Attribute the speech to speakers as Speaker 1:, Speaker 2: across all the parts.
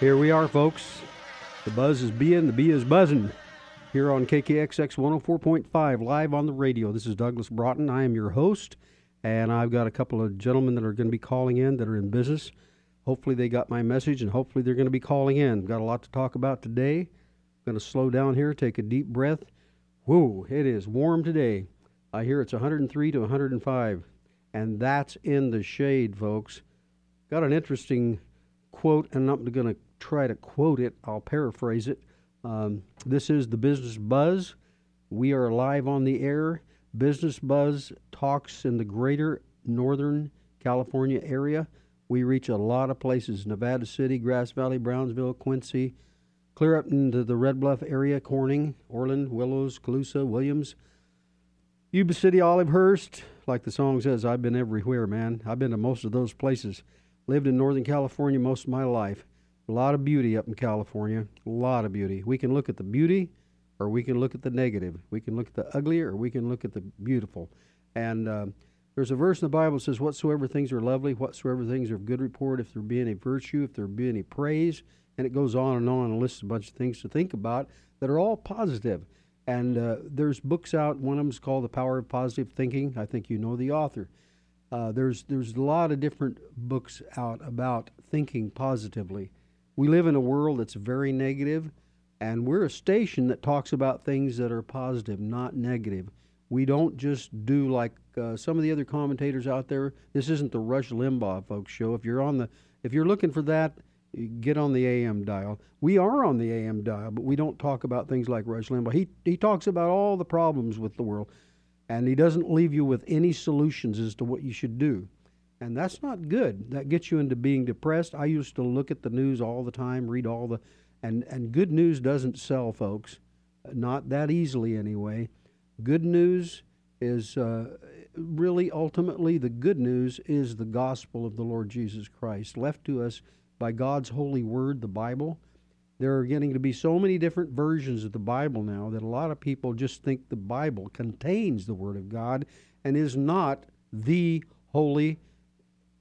Speaker 1: Here we are, folks. The buzz is being, the bee is buzzing. Here on KKXX 104.5, live on the radio. This is Douglas Broughton. I am your host, and I've got a couple of gentlemen that are going to be calling in that are in business. Hopefully, they got my message, and hopefully, they're going to be calling in. Got a lot to talk about today. Going to slow down here, take a deep breath. Whoa, it is warm today. I hear it's 103 to 105, and that's in the shade, folks. Got an interesting quote, and I'm going to try to quote it. I'll paraphrase it. Um, this is the Business Buzz. We are live on the air. Business Buzz talks in the greater Northern California area. We reach a lot of places Nevada City, Grass Valley, Brownsville, Quincy, clear up into the Red Bluff area, Corning, Orland, Willows, Colusa, Williams, Yuba City, Olivehurst. Like the song says, I've been everywhere, man. I've been to most of those places. Lived in Northern California most of my life. A lot of beauty up in California. A lot of beauty. We can look at the beauty or we can look at the negative. We can look at the ugly or we can look at the beautiful. And uh, there's a verse in the Bible that says, Whatsoever things are lovely, whatsoever things are of good report, if there be any virtue, if there be any praise, and it goes on and on and lists a bunch of things to think about that are all positive. And uh, there's books out. One of them is called The Power of Positive Thinking. I think you know the author. Uh, there's there's a lot of different books out about thinking positively. We live in a world that's very negative, and we're a station that talks about things that are positive, not negative. We don't just do like uh, some of the other commentators out there. This isn't the Rush Limbaugh folks show. If you're on the, if you're looking for that, get on the AM dial. We are on the AM dial, but we don't talk about things like Rush Limbaugh. He he talks about all the problems with the world, and he doesn't leave you with any solutions as to what you should do. And that's not good. That gets you into being depressed. I used to look at the news all the time, read all the and and good news doesn't sell, folks. Not that easily anyway. Good news is uh, really ultimately the good news is the gospel of the Lord Jesus Christ left to us by God's holy word, the Bible. There are getting to be so many different versions of the Bible now that a lot of people just think the Bible contains the Word of God and is not the holy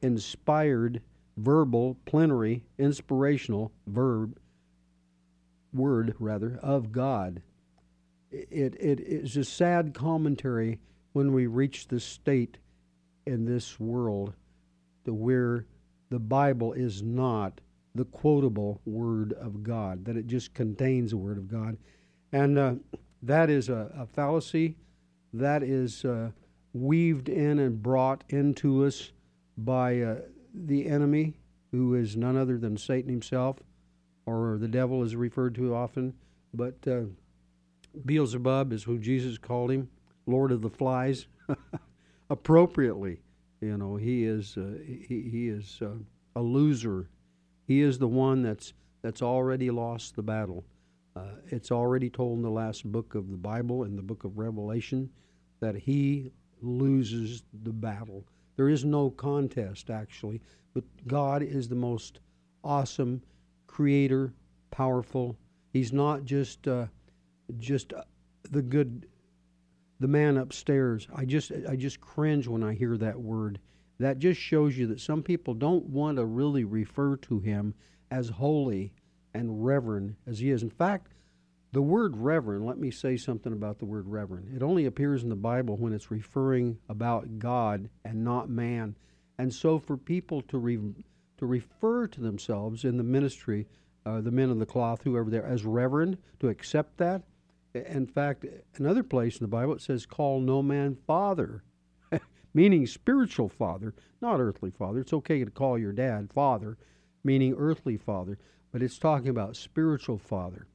Speaker 1: inspired, verbal, plenary, inspirational verb, word rather, of God. It, it is a sad commentary when we reach this state in this world to where the Bible is not the quotable Word of God, that it just contains the Word of God. And uh, that is a, a, fallacy. That is uh, weaved in and brought into us by uh, the enemy, who is none other than Satan himself, or the devil is referred to often. But uh, Beelzebub is who Jesus called him, Lord of the Flies, appropriately. You know, he is uh, he, he is uh, a loser. He is the one that's that's already lost the battle. Uh, it's already told in the last book of the Bible, in the book of Revelation, that he loses the battle. There is no contest, actually, but God is the most awesome creator, powerful. He's not just uh, just uh, the good, the man upstairs. I just I just cringe when I hear that word. That just shows you that some people don't want to really refer to him as holy and reverend as he is. In fact, the word reverend, let me say something about the word reverend. It only appears in the Bible when it's referring about God and not man. And so for people to re, to refer to themselves in the ministry, uh, the men of the cloth, whoever they're, as reverend, to accept that. In fact, another place in the Bible it says, call no man father, meaning spiritual father, not earthly father. It's okay to call your dad father, meaning earthly father, but it's talking about spiritual father.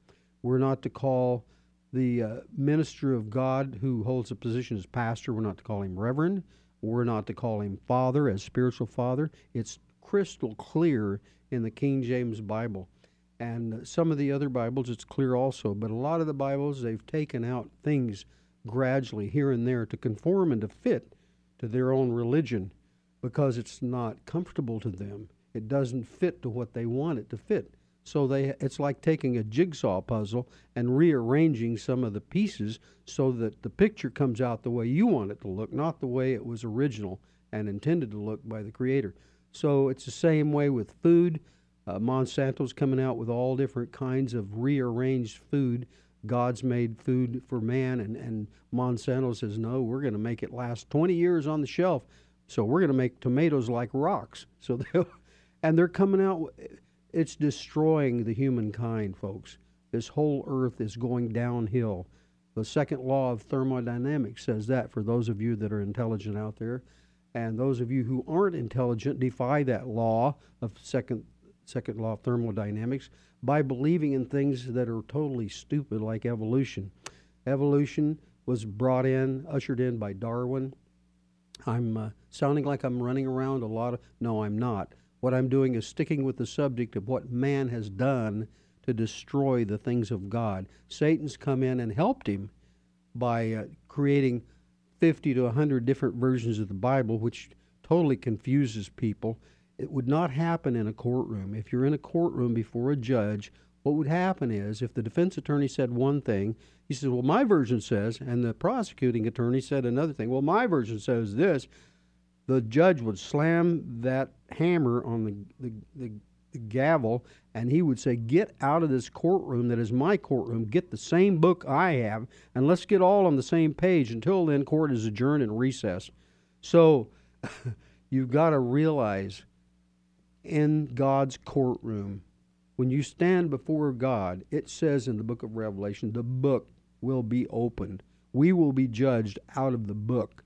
Speaker 1: We're not to call the uh, minister of God who holds a position as pastor, we're not to call him reverend. We're not to call him father as spiritual father. It's crystal clear in the King James Bible. And some of the other Bibles, it's clear also. But a lot of the Bibles, they've taken out things gradually here and there to conform and to fit to their own religion because it's not comfortable to them. It doesn't fit to what they want it to fit. So they it's like taking a jigsaw puzzle and rearranging some of the pieces so that the picture comes out the way you want it to look, not the way it was original and intended to look by the creator. So it's the same way with food. Uh, Monsanto's coming out with all different kinds of rearranged food. God's made food for man, and, and Monsanto says, no, we're going to make it last 20 years on the shelf. So we're going to make tomatoes like rocks. So they and they're coming out. It's destroying the humankind, folks. This whole earth is going downhill. The second law of thermodynamics says that for those of you that are intelligent out there. And those of you who aren't intelligent defy that law of second second law of thermodynamics by believing in things that are totally stupid like evolution. Evolution was brought in, ushered in by Darwin. I'm uh, sounding like I'm running around a lot of no, I'm not. What I'm doing is sticking with the subject of what man has done to destroy the things of God. Satan's come in and helped him by uh, creating 50 to 100 different versions of the Bible, which totally confuses people. It would not happen in a courtroom. If you're in a courtroom before a judge, what would happen is if the defense attorney said one thing, he says, Well, my version says, and the prosecuting attorney said another thing. Well, my version says this. The judge would slam that hammer on the, the, the the gavel and he would say, Get out of this courtroom that is my courtroom. Get the same book I have, and let's get all on the same page. Until then, court is adjourned and recess. So you've got to realize in God's courtroom, when you stand before God, it says in the book of Revelation, the book will be opened. We will be judged out of the book,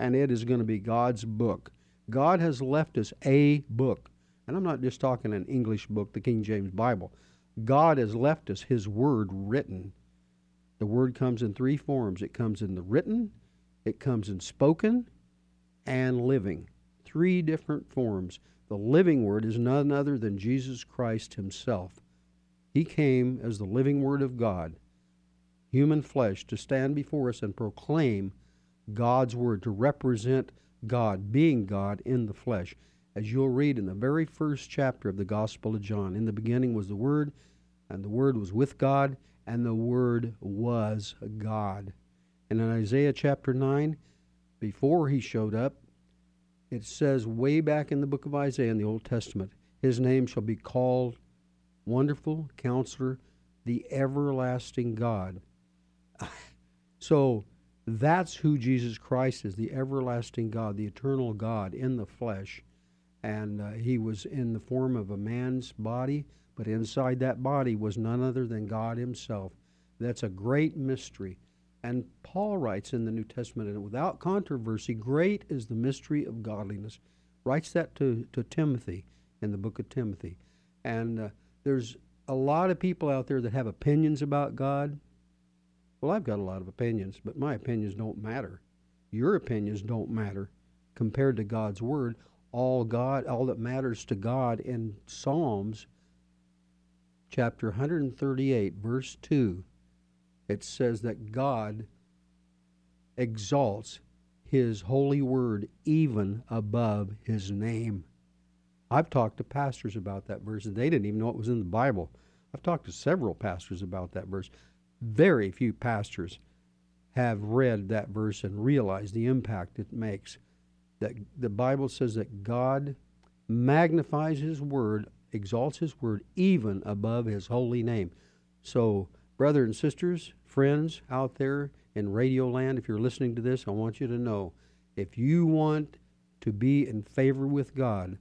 Speaker 1: and it is going to be God's book. God has left us a book and I'm not just talking an English book, the King James Bible. God has left us His Word written. The Word comes in three forms it comes in the written, it comes in spoken, and living. Three different forms. The living Word is none other than Jesus Christ Himself. He came as the living Word of God, human flesh, to stand before us and proclaim God's Word, to represent God, being God in the flesh as you'll read in the very first chapter of the Gospel of John. In the beginning was the Word, and the Word was with God, and the Word was God. And in Isaiah chapter 9, before he showed up, it says way back in the book of Isaiah in the Old Testament, his name shall be called Wonderful Counselor, the Everlasting God. so that's who Jesus Christ is the everlasting God, the eternal God in the flesh and uh, he was in the form of a man's body, but inside that body was none other than God Himself. That's a great mystery. And Paul writes in the New Testament, and without controversy, great is the mystery of godliness. Writes that to, to Timothy in the book of Timothy. And uh, there's a lot of people out there that have opinions about God. Well, I've got a lot of opinions, but my opinions don't matter. Your opinions don't matter compared to God's Word all God, all that matters to God in Psalms chapter 138, verse 2, it says that God exalts his holy word even above his name. I've talked to pastors about that verse, and they didn't even know it was in the Bible. I've talked to several pastors about that verse. Very few pastors have read that verse and realized the impact it makes that the Bible says that God magnifies His word, exalts His word even above His holy name. So, brothers and sisters, friends out there in radio land, if you're listening to this, I want you to know if you want to be in favor with God,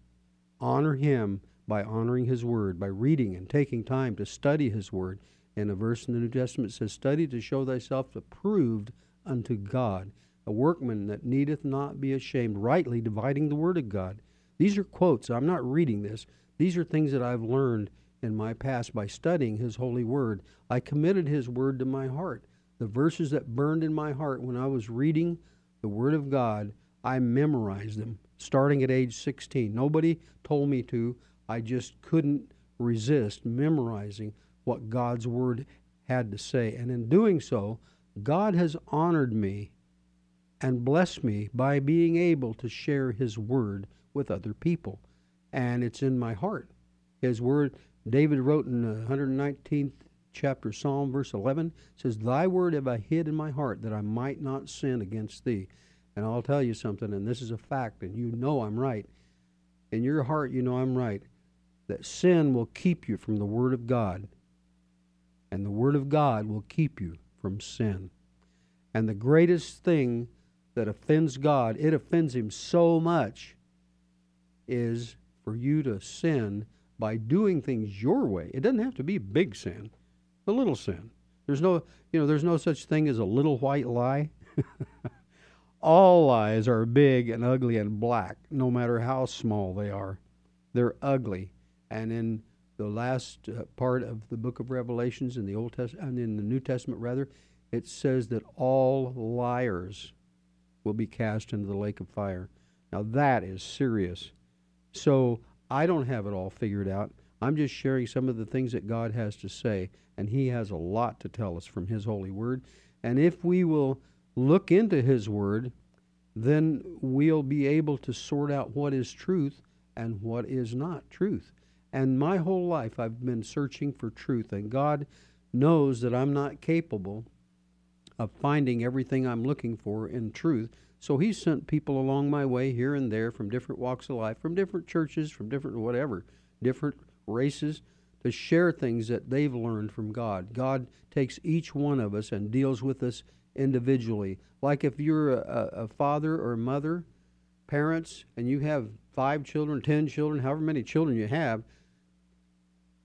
Speaker 1: honor Him by honoring His Word, by reading and taking time to study His Word. And a verse in the New Testament says, Study to show thyself approved unto God a workman that needeth not be ashamed, rightly dividing the word of God. These are quotes. I'm not reading this. These are things that I've learned in my past by studying His holy word. I committed His word to my heart. The verses that burned in my heart when I was reading the Word of God, I memorized them starting at age 16. Nobody told me to. I just couldn't resist memorizing what God's Word had to say. And in doing so, God has honored me and blessed me by being able to share His Word with other people. And it's in my heart. His Word, David wrote in the 119th chapter, Psalm, verse 11, says, Thy Word have I hid in my heart that I might not sin against Thee. And I'll tell you something, and this is a fact, and you know I'm right. In your heart, you know I'm right. that sin will keep you from the Word of God, and the Word of God will keep you from sin. And the greatest thing that offends God, it offends Him so much, is for you to sin by doing things your way. It doesn't have to be big sin, a little sin. There's no, you know, there's no such thing as a little white lie. All lies are big and ugly and black, no matter how small they are. They're ugly. And in the last uh, part of the book of Revelations in the Old Testament in the New Testament rather, it says that all liars will be cast into the lake of fire. Now that is serious. So I don't have it all figured out. I'm just sharing some of the things that God has to say, and He has a lot to tell us from His holy word. And if we will look into His word, then we'll be able to sort out what is truth and what is not truth. And my whole life I've been searching for truth, and God knows that I'm not capable of finding everything I'm looking for in truth. So He sent people along my way here and there from different walks of life, from different churches, from different whatever, different races, to share things that they've learned from God. God takes each one of us and deals with us individually. Like if you're a, a father or mother, parents, and you have five children, ten children, however many children you have,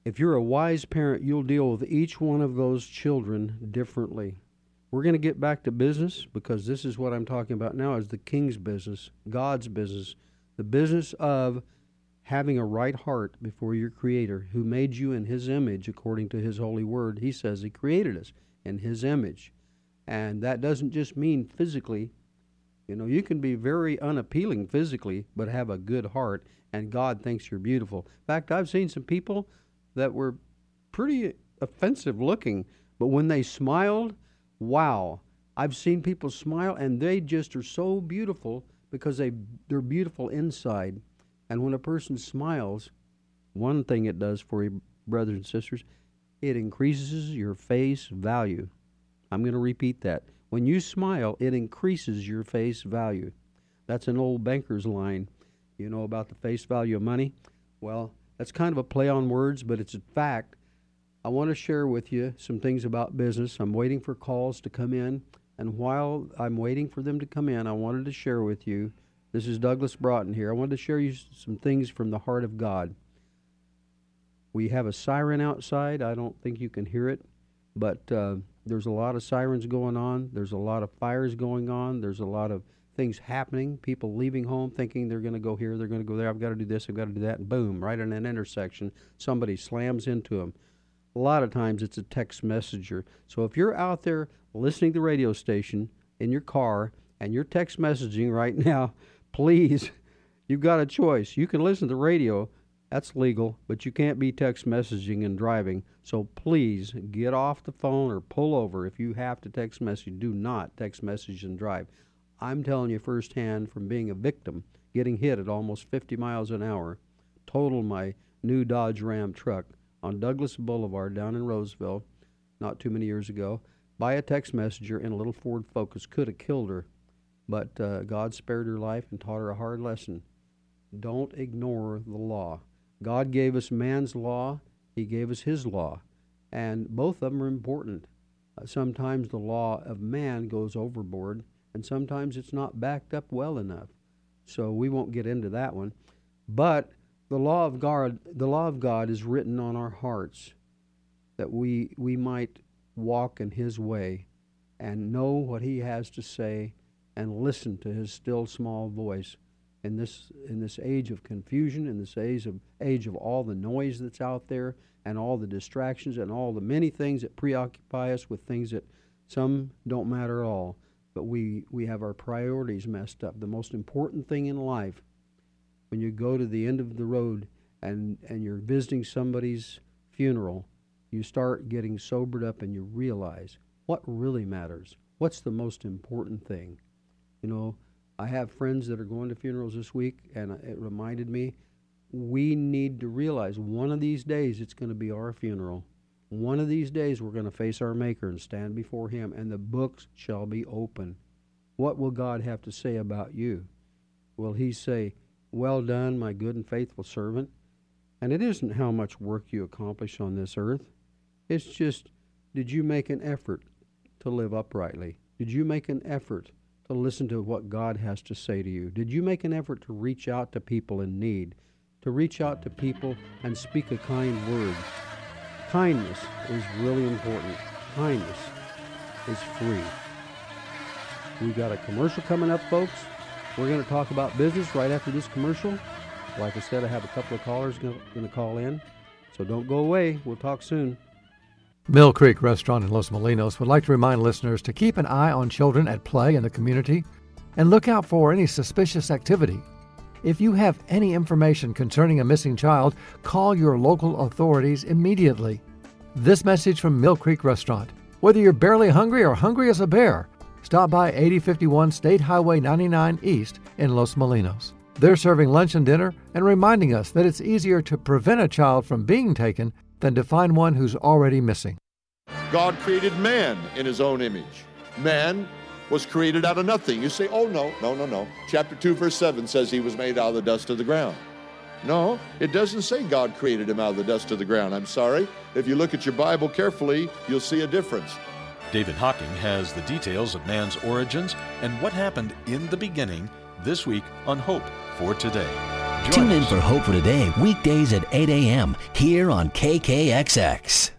Speaker 1: if you're a wise parent, you'll deal with each one of those children differently. We're going to get back to business because this is what I'm talking about now is the king's business, God's business, the business of having a right heart before your creator who made you in his image according to his holy word. He says he created us in his image. And that doesn't just mean physically. You know, you can be very unappealing physically, but have a good heart, and God thinks you're beautiful. In fact, I've seen some people that were pretty offensive looking, but when they smiled, wow. I've seen people smile, and they just are so beautiful because they, they're beautiful inside. And when a person smiles, one thing it does for you, brothers and sisters, it increases your face value. I'm going to repeat that. When you smile, it increases your face value. That's an old banker's line, you know, about the face value of money. Well, that's kind of a play on words, but it's a fact. I want to share with you some things about business. I'm waiting for calls to come in, and while I'm waiting for them to come in, I wanted to share with you. This is Douglas Broughton here. I wanted to share you some things from the heart of God. We have a siren outside. I don't think you can hear it, but uh, there's a lot of sirens going on. There's a lot of fires going on. There's a lot of things happening. People leaving home thinking they're going to go here, they're going to go there. I've got to do this, I've got to do that, and boom, right in an intersection, somebody slams into them. A lot of times it's a text messenger. So if you're out there listening to the radio station in your car and you're text messaging right now, please, you've got a choice. You can listen to the radio, that's legal, but you can't be text messaging and driving. So please get off the phone or pull over. If you have to text message, do not text message and drive. I'm telling you firsthand from being a victim, getting hit at almost 50 miles an hour, totaled my new Dodge Ram truck on Douglas Boulevard down in Roseville not too many years ago by a text messenger in a little Ford Focus. Could have killed her, but uh, God spared her life and taught her a hard lesson. Don't ignore the law. God gave us man's law, He gave us His law, and both of them are important. Uh, sometimes the law of man goes overboard, and sometimes it's not backed up well enough. So we won't get into that one. But the law of God, the law of God is written on our hearts that we we might walk in His way and know what He has to say and listen to His still small voice in this in this age of confusion, in this age of age of all the noise that's out there and all the distractions and all the many things that preoccupy us with things that some don't matter at all, but we we have our priorities messed up. The most important thing in life when you go to the end of the road and and you're visiting somebody's funeral, you start getting sobered up and you realize what really matters. What's the most important thing? You know, I have friends that are going to funerals this week, and it reminded me we need to realize one of these days it's going to be our funeral. One of these days we're going to face our Maker and stand before Him, and the books shall be open. What will God have to say about you? Will He say, Well done, my good and faithful servant? And it isn't how much work you accomplish on this earth. It's just, did you make an effort to live uprightly? Did you make an effort to listen to what God has to say to you? Did you make an effort to reach out to people in need? To reach out to people and speak a kind word? Kindness is really important. Kindness is free. We've got a commercial coming up, folks. We're going to talk about business right after this commercial. Like I said, I have a couple of callers going to call in. So don't go away. We'll talk soon.
Speaker 2: Mill Creek Restaurant in Los Molinos would like to remind listeners to keep an eye on children at play in the community and look out for any suspicious activity. If you have any information concerning a missing child, call your local authorities immediately. This message from Mill Creek Restaurant. Whether you're barely hungry or hungry as a bear, stop by 8051 State Highway 99 East in Los Molinos. They're serving lunch and dinner and reminding us that it's easier to prevent a child from being taken than to find one who's already missing.
Speaker 3: God created man in his own image. Man was created out of nothing. You say, oh, no, no, no, no. Chapter 2, verse 7 says he was made out of the dust of the ground. No, it doesn't say God created him out of the dust of the ground. I'm sorry. If you look at your Bible carefully, you'll see a difference.
Speaker 4: David Hocking has the details of man's origins and what happened in the beginning this week on Hope for Today.
Speaker 5: Join Tune us. in for Hope for Today weekdays at 8 a.m. here on KKXX.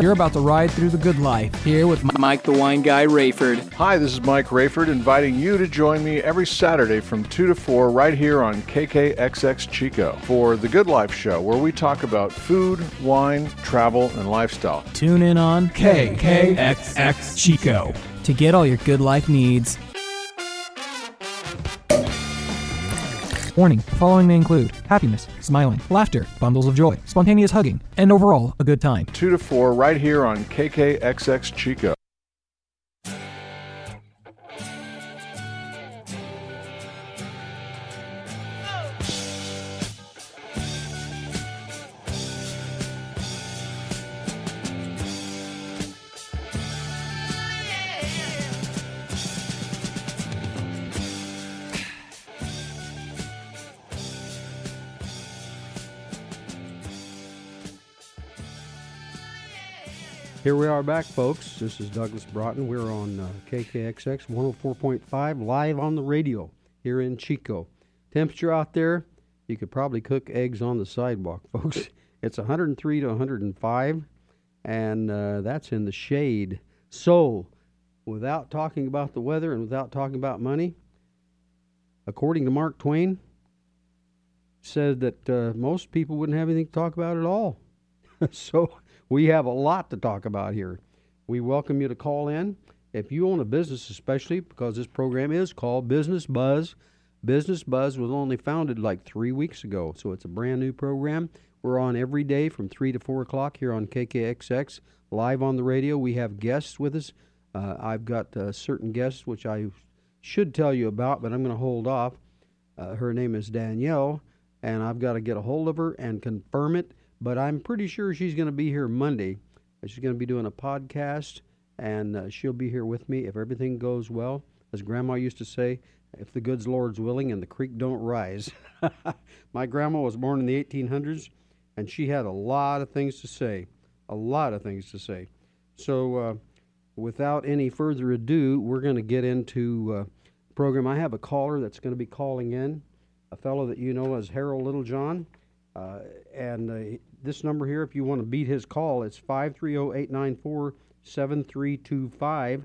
Speaker 6: You're about to ride through the good life here with Mike the Wine Guy Rayford.
Speaker 7: Hi, this is Mike Rayford inviting you to join me every Saturday from 2 to 4 right here on KKXX Chico for The Good Life Show where we talk about food, wine, travel, and lifestyle.
Speaker 6: Tune in on KKXX Chico to get all your good life needs. Warning, the following may include happiness, smiling, laughter, bundles of joy, spontaneous hugging, and overall a good time.
Speaker 7: 2 to 4 right here on KKXX Chico.
Speaker 1: Are back, folks. This is Douglas Broughton. We're on uh, KKXX 104.5 live on the radio here in Chico. Temperature out there, you could probably cook eggs on the sidewalk, folks. It's 103 to 105, and uh, that's in the shade. So, without talking about the weather and without talking about money, according to Mark Twain, said that uh, most people wouldn't have anything to talk about at all. so we have a lot to talk about here. We welcome you to call in. If you own a business, especially because this program is called Business Buzz, Business Buzz was only founded like three weeks ago, so it's a brand new program. We're on every day from 3 to 4 o'clock here on KKXX, live on the radio. We have guests with us. Uh, I've got uh, certain guests which I should tell you about, but I'm going to hold off. Uh, her name is Danielle, and I've got to get a hold of her and confirm it but I'm pretty sure she's going to be here Monday. She's going to be doing a podcast, and uh, she'll be here with me if everything goes well. As Grandma used to say, if the good Lord's willing and the creek don't rise. My grandma was born in the 1800s, and she had a lot of things to say. A lot of things to say. So, uh, without any further ado, we're going to get into uh, program. I have a caller that's going to be calling in, a fellow that you know as Harold Littlejohn. Uh, and uh, this number here, if you want to beat his call, it's 530-894-7325.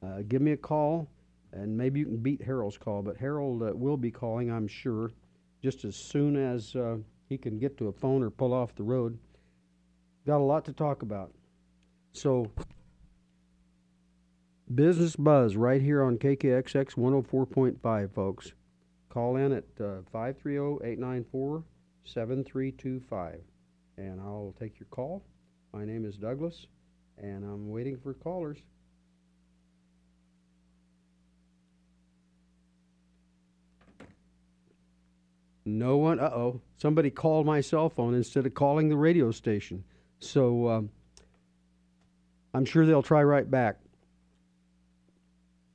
Speaker 1: Uh, give me a call, and maybe you can beat Harold's call. But Harold uh, will be calling, I'm sure, just as soon as uh, he can get to a phone or pull off the road. Got a lot to talk about. So, Business Buzz right here on KKXX 104.5, folks. Call in at uh, 530 894 7325 and I'll take your call. My name is Douglas and I'm waiting for callers. No one, uh oh, somebody called my cell phone instead of calling the radio station. So um, I'm sure they'll try right back.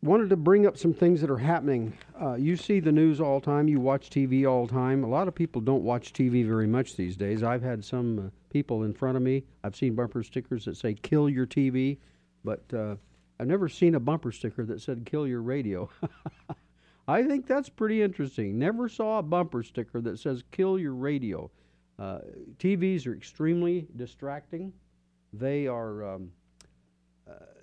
Speaker 1: Wanted to bring up some things that are happening. Uh, you see the news all the time. You watch TV all the time. A lot of people don't watch TV very much these days. I've had some uh, people in front of me. I've seen bumper stickers that say "Kill your TV," but uh, I've never seen a bumper sticker that said "Kill your radio." I think that's pretty interesting. Never saw a bumper sticker that says "Kill your radio." Uh, TVs are extremely distracting. They are. Um,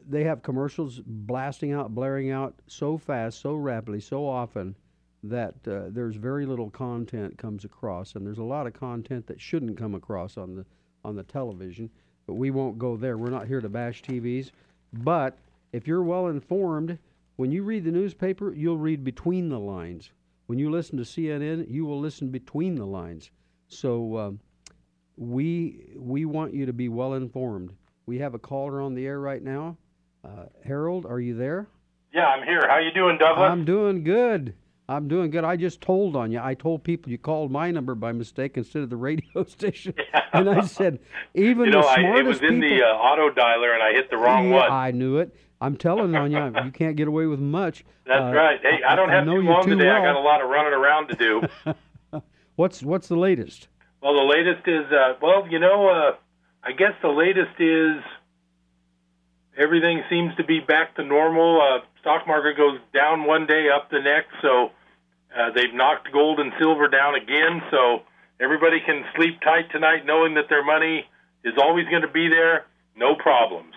Speaker 1: they have commercials blasting out, blaring out so fast, so rapidly, so often that uh, there's very little content comes across, and there's a lot of content that shouldn't come across on the on the television. But we won't go there. We're not here to bash TVs. But if you're well informed, when you read the newspaper, you'll read between the lines. When you listen to CNN, you will listen between the lines. So um, we we want you to be well informed. We have a caller on the air right now. Uh, Harold, are you there?
Speaker 8: Yeah, I'm here. How you doing, Douglas?
Speaker 1: I'm doing good. I'm doing good. I just told on you. I told people you called my number by mistake instead of the radio station,
Speaker 8: Yeah.
Speaker 1: and I said even
Speaker 8: you know,
Speaker 1: the
Speaker 8: I,
Speaker 1: smartest
Speaker 8: it was in
Speaker 1: people.
Speaker 8: the uh, auto dialer, and I hit the wrong
Speaker 1: yeah,
Speaker 8: one.
Speaker 1: I knew it. I'm telling on you, you can't get away with much.
Speaker 8: That's
Speaker 1: Uh,
Speaker 8: right. Hey, I don't have
Speaker 1: know
Speaker 8: too long
Speaker 1: too
Speaker 8: today. I got a lot of running around to do.
Speaker 1: What's what's the latest?
Speaker 8: well, the latest is, uh, well, you know, uh, I guess the latest is everything seems to be back to normal. Uh, stock market goes down one day, up the next. So uh, they've knocked gold and silver down again. So everybody can sleep tight tonight, knowing that their money is always going to be there. No problems.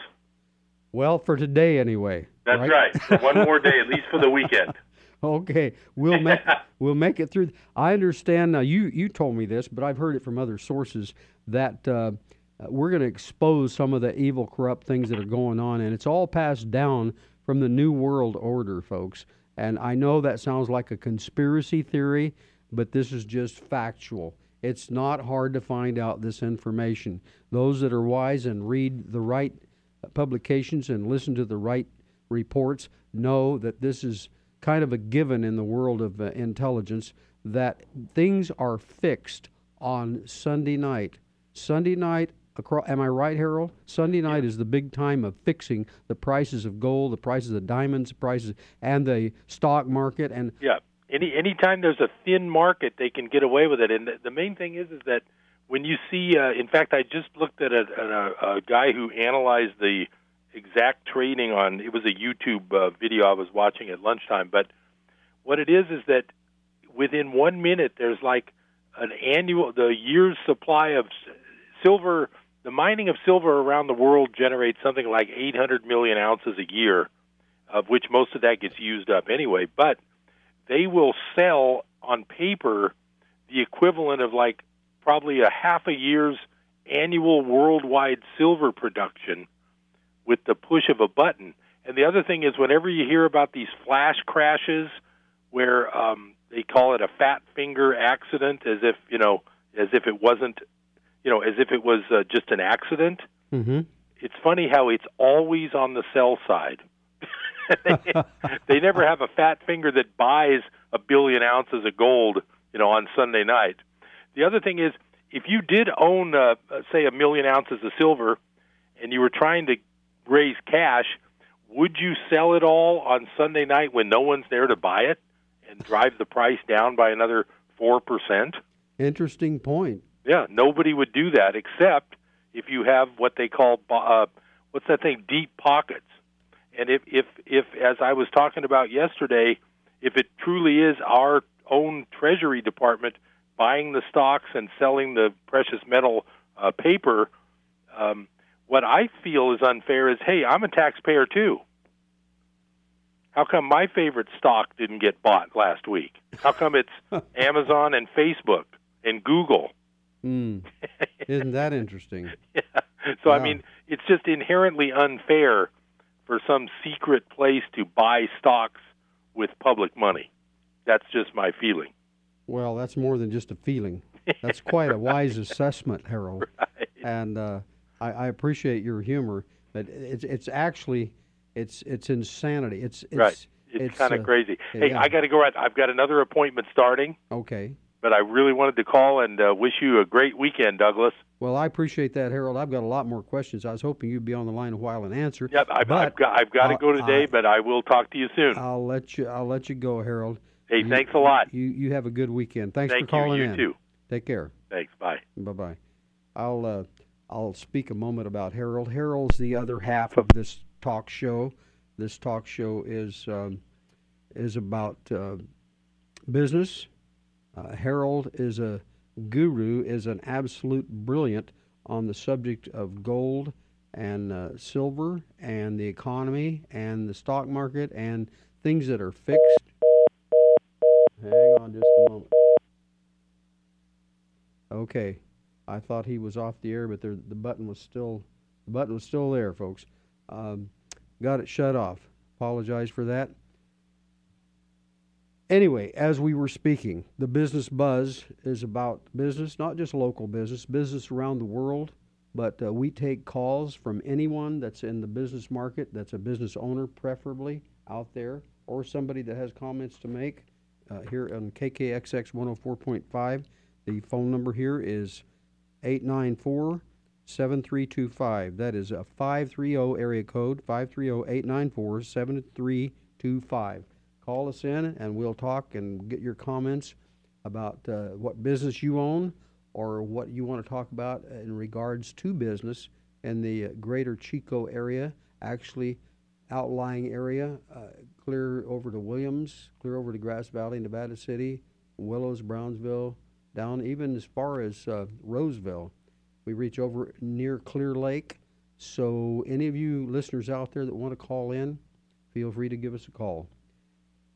Speaker 1: Well, for today anyway.
Speaker 8: That's right. For one more day, at least for the weekend.
Speaker 1: Okay, we'll make we'll make it through. I understand now. You you told me this, but I've heard it from other sources that uh, we're going to expose some of the evil, corrupt things that are going on, and it's all passed down from the New World Order, folks. And I know that sounds like a conspiracy theory, but this is just factual. It's not hard to find out this information. Those that are wise and read the right publications and listen to the right reports know that this is kind of a given in the world of uh, intelligence that things are fixed on Sunday night. Sunday night, across, am I right, Harold? Sunday night is the big time of fixing the prices of gold, the prices of diamonds, the prices, and the stock market. And
Speaker 8: Yeah. Any anytime there's a thin market, they can get away with it. And the, the main thing is, is that when you see, uh, in fact, I just looked at a, a, a guy who analyzed the exact trading on. It was a YouTube uh, video I was watching at lunchtime. But what it is is that within one minute, there's like an annual, the year's supply of silver. The mining of silver around the world generates something like 800 million ounces a year, of which most of that gets used up anyway. But they will sell on paper the equivalent of like probably a half a year's annual worldwide silver production with the push of a button. And the other thing is, whenever you hear about these flash crashes where um, they call it a fat finger accident, as if you know, as if it wasn't, you know, as if it was uh, just an accident.
Speaker 1: mm-hmm.
Speaker 8: It's funny how it's always on the sell side. they, they never have a fat finger that buys a billion ounces of gold, you know, on Sunday night. The other thing is, if you did own, uh, uh, say, a million ounces of silver, and you were trying to raise cash, would you sell it all on Sunday night when no one's there to buy it, and drive the price down by another four percent?
Speaker 1: interesting point.
Speaker 8: Yeah, nobody would do that except if you have what they call uh, what's that thing? Deep pockets. And if if if as I was talking about yesterday, if it truly is our own Treasury Department buying the stocks and selling the precious metal uh, paper, um, what I feel is unfair is, hey, I'm a taxpayer too. How come my favorite stock didn't get bought last week? How come it's Amazon and Facebook and Google?
Speaker 1: Mm. Isn't that interesting?
Speaker 8: Yeah. So I mean, it's just inherently unfair for some secret place to buy stocks with public money. That's just my feeling.
Speaker 1: Well, that's more than just a feeling. That's quite a wise assessment, Harold. And uh, I, I appreciate your humor, but it's it's actually it's it's insanity. It's, it's
Speaker 8: right. It's, kind of
Speaker 1: uh,
Speaker 8: crazy. Hey,
Speaker 1: yeah.
Speaker 8: I got to go. Right. I've got another appointment starting,
Speaker 1: Okay.
Speaker 8: But I really wanted to call and uh, wish you a great weekend, Douglas.
Speaker 1: Well, I appreciate that, Harold. I've got a lot more questions. I was hoping you'd be on the line a while and answer.
Speaker 8: Yep, I've,
Speaker 1: but
Speaker 8: I've got I've got to go today,
Speaker 1: I-
Speaker 8: but I will talk to you soon.
Speaker 1: I'll let you. I'll let you go, Harold.
Speaker 8: hey,
Speaker 1: you-
Speaker 8: thanks a lot.
Speaker 1: You you have a good weekend. Thanks
Speaker 8: Thank
Speaker 1: for calling
Speaker 8: you. You
Speaker 1: in.
Speaker 8: too.
Speaker 1: Take care.
Speaker 8: Thanks. Bye.
Speaker 1: Bye bye. I'll uh, I'll speak a moment about Harold. Harold's the other half of this talk show. This talk show is um, is about uh, business. Uh, Harold is a guru, is an absolute brilliant on the subject of gold and uh, silver and the economy and the stock market and things that are fixed. Hang on just a moment. Okay, I thought he was off the air, but there, the button was still the button was still there, folks. Um, got it shut off. Apologize for that. Anyway, as we were speaking, the business buzz is about business, not just local business, business around the world. But uh, we take calls from anyone that's in the business market, that's a business owner, preferably out there, or somebody that has comments to make uh, here on KKXX 104.5. The phone number here is 894 7325. That is a 530 area code, 530 894 7325. Call us in and we'll talk and get your comments about uh, what business you own or what you want to talk about in regards to business in the greater Chico area, actually outlying area, uh, clear over to Williams, clear over to Grass Valley, Nevada City, Willows, Brownsville, down even as far as uh, Roseville. We reach over near Clear Lake. So, any of you listeners out there that want to call in, feel free to give us a call.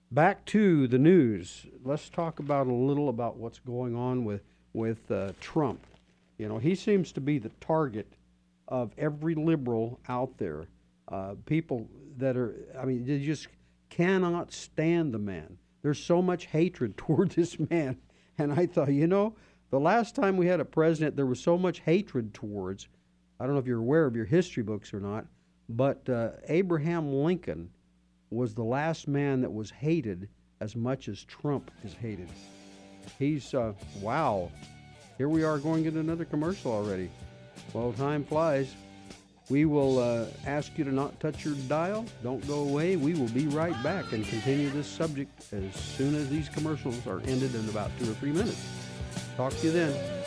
Speaker 1: Back to the news. Let's talk about a little about what's going on with with uh, Trump. You know, he seems to be the target of every liberal out there. Uh, people that are, I mean, they just cannot stand the man. There's so much hatred toward this man. And I thought, you know, the last time we had a president, there was so much hatred towards. I don't know if you're aware of your history books or not, but uh, Abraham Lincoln was the last man that was hated as much as Trump is hated. He's, uh, wow. Here we are going into another commercial already. Well, time flies. We will uh, ask you to not touch your dial. Don't go away. We will be right back and continue this subject as soon as these commercials are ended in about two or three minutes. Talk to you then.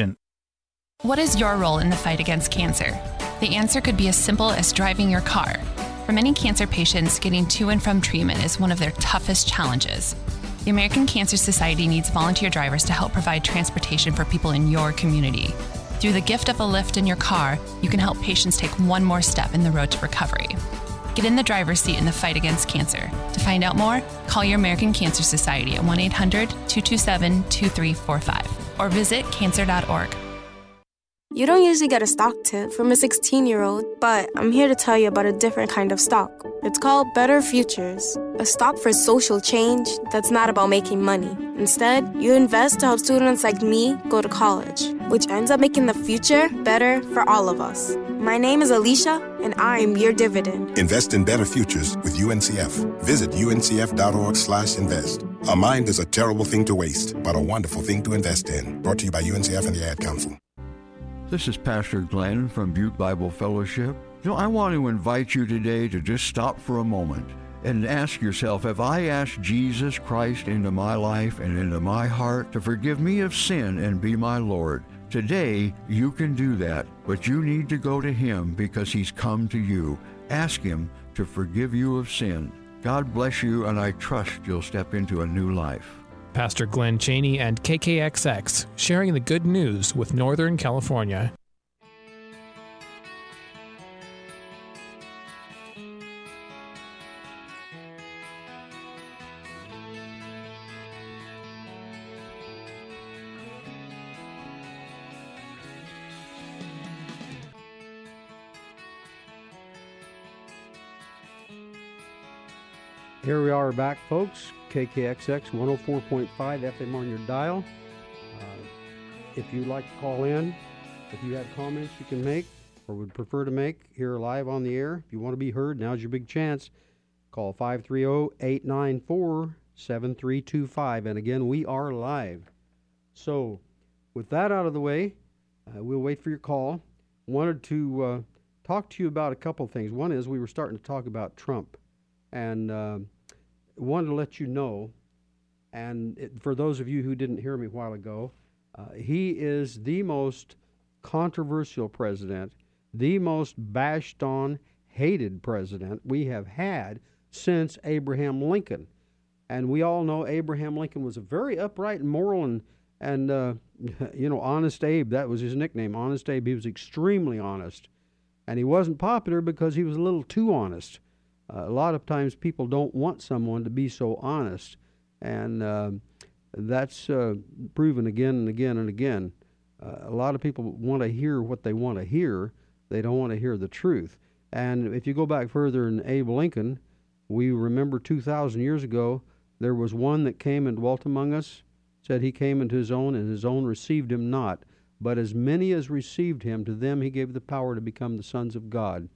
Speaker 9: What is your role in the fight against cancer? The answer could be as simple as driving your car. For many cancer patients, getting to and from treatment is one of their toughest challenges. The American Cancer Society needs volunteer drivers to help provide transportation for people in your community. Through the gift of a lift in your car, you can help patients take one more step in the road to recovery. Get in the driver's seat in the fight against cancer. To find out more, call your American Cancer Society at 1 800 227 2345 or visit cancer.org.
Speaker 10: You don't usually get a stock tip from a 16 year old, but I'm here to tell you about a different kind of stock. It's called Better Futures, a stock for social change that's not about making money. Instead, you invest to help students like me go to college, which ends up making the future better for all of us. My name is Alicia, and I'm your dividend.
Speaker 11: Invest in better futures with UNCF. Visit uncf.org/invest. A mind is a terrible thing to waste, but a wonderful thing to invest in. Brought to you by UNCF and the Ad Council.
Speaker 12: This is Pastor Glenn from Butte Bible Fellowship. You know, I want to invite you today to just stop for a moment and ask yourself Have I asked Jesus Christ into my life and into my heart to forgive me of sin and be my Lord? Today, you can do that, but you need to go to Him because He's come to you. Ask Him to forgive you of sin. God bless you, and I trust you'll step into a new life.
Speaker 6: Pastor Glenn Cheney and KKXX sharing the good news with Northern California.
Speaker 1: Here we are back, folks. KKXX 104.5 FM on your dial. Uh, if you'd like to call in, if you have comments you can make or would prefer to make here live on the air, if you want to be heard, now's your big chance. Call 530 894 7325. And again, we are live. So, with that out of the way, uh, we'll wait for your call. Wanted to uh, talk to you about a couple of things. One is we were starting to talk about Trump, and uh, wanted to let you know. And it, for those of you who didn't hear me a while ago, uh, he is the most controversial president, the most bashed on, hated president we have had since Abraham Lincoln. And we all know Abraham Lincoln was a very upright and moral and and uh, you know honest Abe. That was his nickname, Honest Abe. He was extremely honest, and he wasn't popular because he was a little too honest. A lot of times people don't want someone to be so honest, and uh, that's uh, proven again and again and again. Uh, a lot of people want to hear what they want to hear. They don't want to hear the truth. And if you go back further in Abe Lincoln, we remember 2,000 years ago, there was one that came and dwelt among us, said he came into his own, and his own received him not. But as many as received him, to them he gave the power to become the sons of God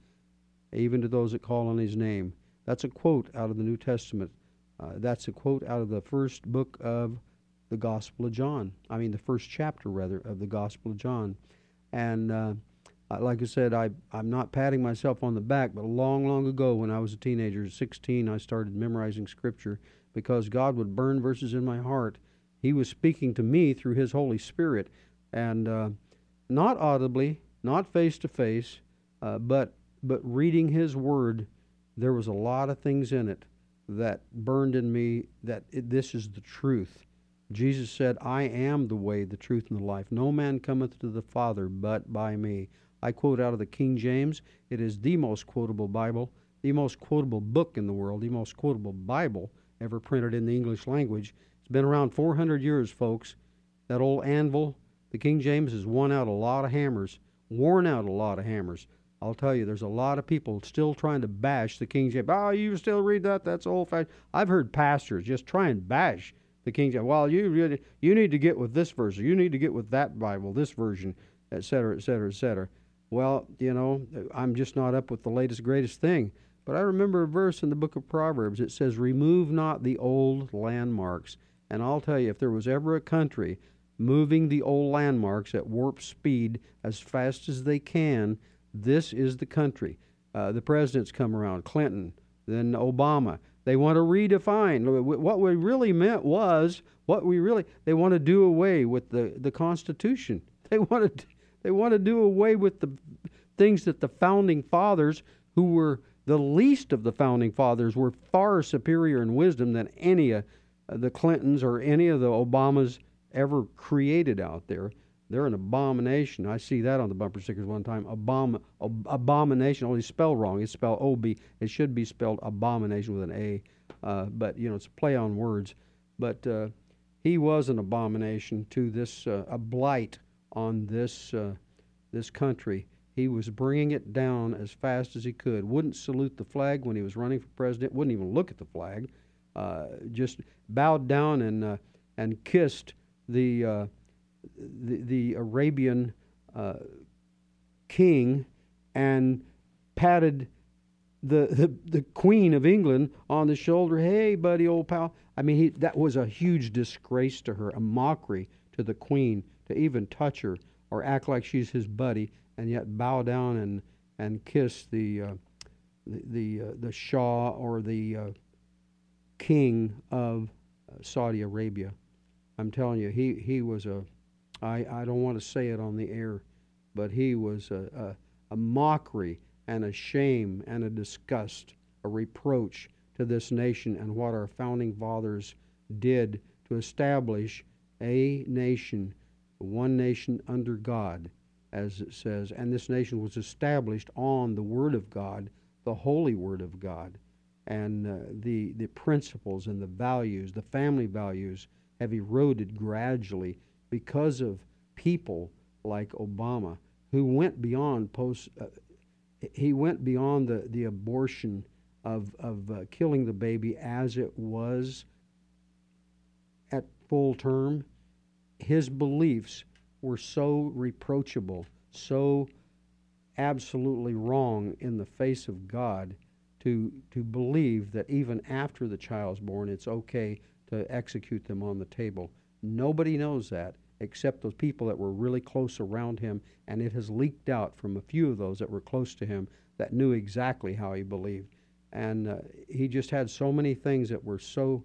Speaker 1: even to those that call on his name. That's a quote out of the New Testament. Uh, that's a quote out of the first book of the Gospel of John. I mean, the first chapter, rather, of the Gospel of John. And uh, like I said, I, I'm not patting myself on the back, but long, long ago when I was a teenager, 16, I started memorizing Scripture because God would burn verses in my heart. He was speaking to me through His Holy Spirit, and uh, not audibly, not face to face, but but reading his word, there was a lot of things in it that burned in me that it, this is the truth. Jesus said, I am the way, the truth, and the life. No man cometh to the Father but by me. I quote out of the King James. It is the most quotable Bible, the most quotable book in the world, the most quotable Bible ever printed in the English language. It's been around 400 years, folks. That old anvil, the King James, has worn out a lot of hammers, worn out a lot of hammers. I'll tell you, there's a lot of people still trying to bash the King James. Oh, you still read that? That's old fashioned. I've heard pastors just try and bash the King James. Well, you really, you need to get with this verse. You need to get with that Bible, this version, et cetera, et cetera, et cetera. Well, you know, I'm just not up with the latest, greatest thing. But I remember a verse in the book of Proverbs. It says, Remove not the old landmarks. And I'll tell you, if there was ever a country moving the old landmarks at warp speed as fast as they can, this is the country. Uh, the presidents come around, Clinton, then Obama. They want to redefine. What we really meant was what we really they want to do away with the, the Constitution. They want to they want to do away with the things that the founding fathers, who were the least of the founding fathers, were far superior in wisdom than any of the Clintons or any of the Obamas ever created out there. They're an abomination. I see that on the bumper stickers one time. Abom- ab- abomination. Only spelled wrong. It's spelled O B. It should be spelled abomination with an A. Uh, but you know, it's a play on words. But uh, he was an abomination to this, uh, a blight on this uh, this country. He was bringing it down as fast as he could. Wouldn't salute the flag when he was running for president. Wouldn't even look at the flag. Uh, just bowed down and uh, and kissed the the, the Arabian uh, king and patted the, the, the Queen of England on the shoulder. Hey, buddy, old pal. I mean, he, that was a huge disgrace to her, a mockery to the Queen to even touch her or act like she's his buddy and yet bow down and, and kiss the, uh, the, the, uh, the Shah or the uh, king of uh, Saudi Arabia. I'm telling you, he, he was a I, I don't want to say it on the air, but he was a, a, a mockery and a shame and a disgust, a reproach to this nation and what our founding fathers did to establish a nation, one nation under God, as it says. And this nation was established on the Word of God, the holy Word of God. And uh, the, the principles and the values, the family values, have eroded gradually because of people like Obama who went beyond post. Uh, he went beyond the the abortion of, of uh, killing the baby as it was at full term, his beliefs were so reproachable, so absolutely wrong in the face of God to, to believe that even after the child's born, it's okay to execute them on the table. Nobody knows that except those people that were really close around him, and it has leaked out from a few of those that were close to him that knew exactly how he believed. And uh, he just had so many things that were so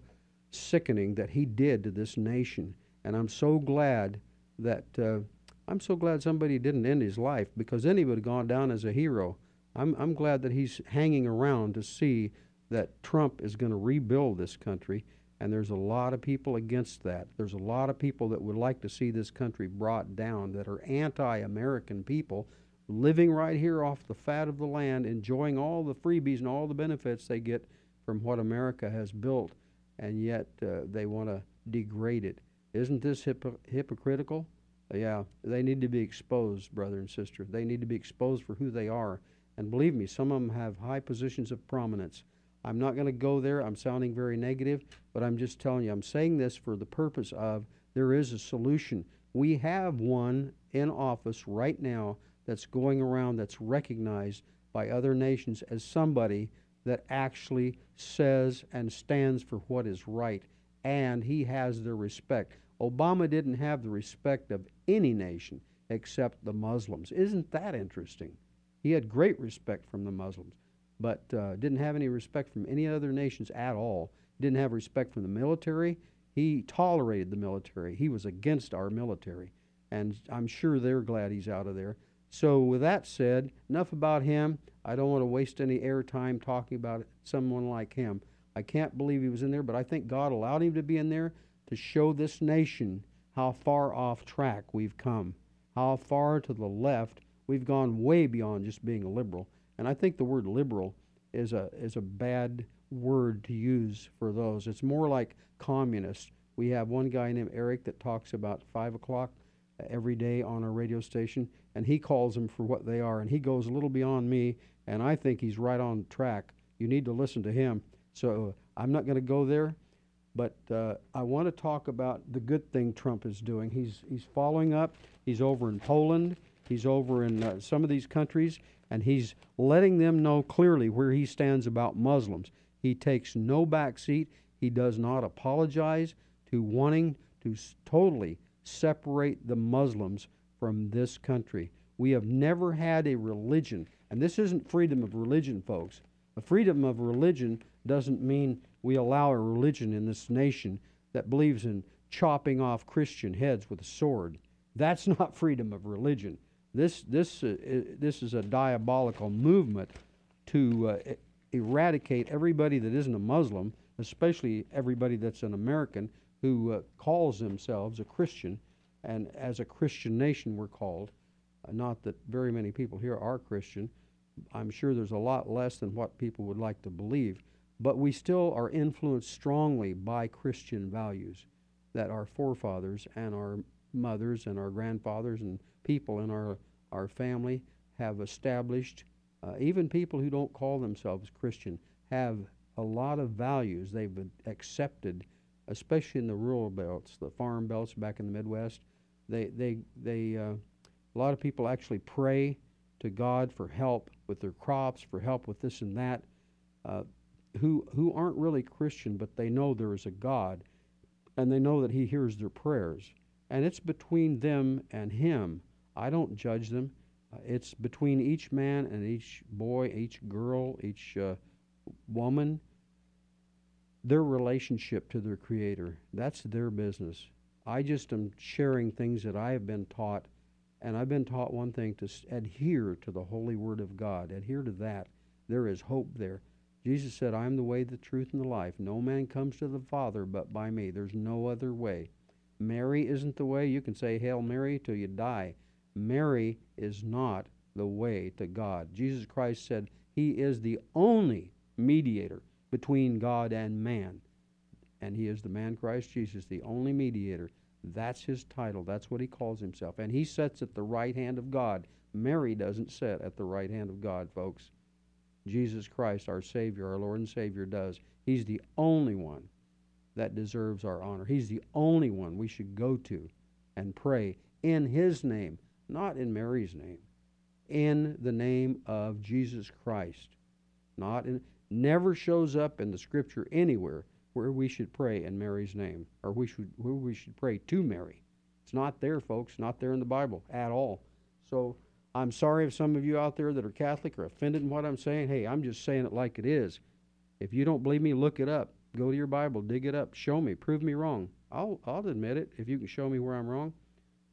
Speaker 1: sickening that he did to this nation. And I'm so glad that uh, I'm so glad somebody didn't end his life because then he would have gone down as a hero. I'm I'm glad that he's hanging around to see that Trump is going to rebuild this country. And there's a lot of people against that. There's a lot of people that would like to see this country brought down that are anti American people living right here off the fat of the land, enjoying all the freebies and all the benefits they get from what America has built, and yet uh, they want to degrade it. Isn't this hypo- hypocritical? Yeah, they need to be exposed, brother and sister. They need to be exposed for who they are. And believe me, some of them have high positions of prominence. I'm not going to go there. I'm sounding very negative, but I'm just telling you, I'm saying this for the purpose of there is a solution. We have one in office right now that's going around that's recognized by other nations as somebody that actually says and stands for what is right, and he has their respect. Obama didn't have the respect of any nation except the Muslims. Isn't that interesting? He had great respect from the Muslims, but uh, didn't have any respect from any other nations at all. Didn't have respect from the military. He tolerated the military. He was against our military, and I'm sure they're glad he's out of there. So, with that said, enough about him. I don't want to waste any airtime talking about someone like him. I can't believe he was in there, but I think God allowed him to be in there to show this nation how far off track we've come, how far to the left we've gone way beyond just being a liberal. And I think the word liberal is a is a bad word to use for those. It's more like communist. We have one guy named Eric that talks about five o'clock every day on our radio station, and he calls them for what they are, and he goes a little beyond me, and I think he's right on track. You need to listen to him. So I'm not going to go there, but uh, I want to talk about the good thing Trump is doing. He's he's following up. He's over in Poland. He's over in uh, some of these countries, and he's letting them know clearly where he stands about Muslims. He takes no back seat. He does not apologize to wanting to totally separate the Muslims from this country. We have never had a religion, and this isn't freedom of religion, folks. A freedom of religion doesn't mean we allow a religion in this nation that believes in chopping off Christian heads with a sword. That's not freedom of religion. This, this, uh, this is a diabolical movement to uh, eradicate everybody that isn't a Muslim, especially everybody that's an American who uh, calls themselves a Christian. And as a Christian nation, we're called. Uh, not that very many people here are Christian. I'm sure there's a lot less than what people would like to believe. But we still are influenced strongly by Christian values that our forefathers and our mothers and our grandfathers and people in our, our family have established. Uh, even people who don't call themselves Christian have a lot of values they've accepted, especially in the rural belts, the farm belts back in the Midwest. They, they, they, uh, a lot of people actually pray to God for help with their crops, for help with this and that, uh, who, who aren't really Christian, but they know there is a God, and they know that He hears their prayers. And it's between them and Him. I don't judge them. Uh, it's between each man and each boy, each girl, each uh, woman, their relationship to their Creator. That's their business. I just am sharing things that I have been taught, and I've been taught one thing to adhere to the holy word of God. Adhere to that. There is hope there. Jesus said, I am the way, the truth, and the life. No man comes to the Father but by me. There's no other way. Mary isn't the way. You can say Hail Mary till you die. Mary is not the way to God. Jesus Christ said he is the only mediator between God and man. And he is the man Christ Jesus, the only mediator. That's his title. That's what he calls himself. And he sits at the right hand of God. Mary doesn't sit at the right hand of God, folks. Jesus Christ, our Savior, our Lord and Savior, does. He's the only one that deserves our honor. He's the only one we should go to and pray in His name, not in Mary's name, in the name of Jesus Christ. Not in, never shows up in the Scripture anywhere where we should pray in Mary's name, or we should where we should pray to Mary. It's not there, folks. Not there in the Bible at all. So I'm sorry if some of you out there that are Catholic are offended in what I'm saying. Hey, I'm just saying it like it is. If you don't believe me, look it up. Go to your Bible, dig it up, show me, prove me wrong. I'll I'll admit it if you can show me where I'm wrong.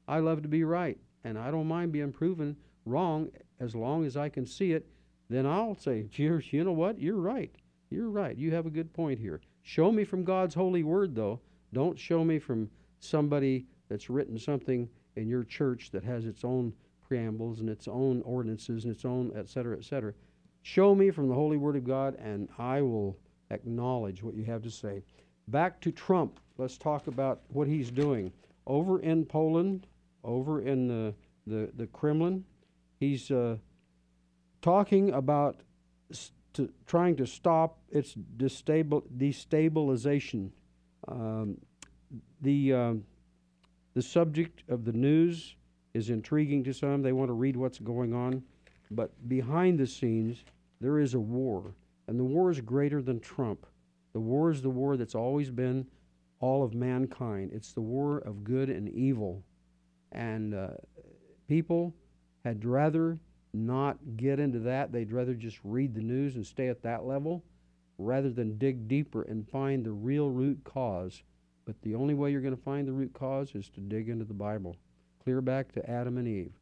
Speaker 1: I love to be right, and I don't mind being proven wrong as long as I can see it. Then I'll say, "Cheers, you know what? You're right. You're right. You have a good point here." Show me from God's holy word, though. Don't show me from somebody that's written something in your church that has its own preambles and its own ordinances and its own et cetera, et cetera. Show me from the holy word of God, and I will acknowledge what you have to say. Back to Trump. Let's talk about what he's doing. Over in Poland, over in the, the, the Kremlin, he's uh, talking about to trying to stop its destabil- destabilization. Um, the um, the subject of the news is intriguing to some. They want to read what's going on, but behind the scenes there is a war, and the war is greater than Trump. The war is the war that's always been all of mankind. It's the war of good and evil, and uh, people had rather not get into that. They'd rather just read the news and stay at that level rather than dig deeper and find the real root cause. But the only way you're going to find the root cause is to dig into the Bible, clear back to Adam and Eve.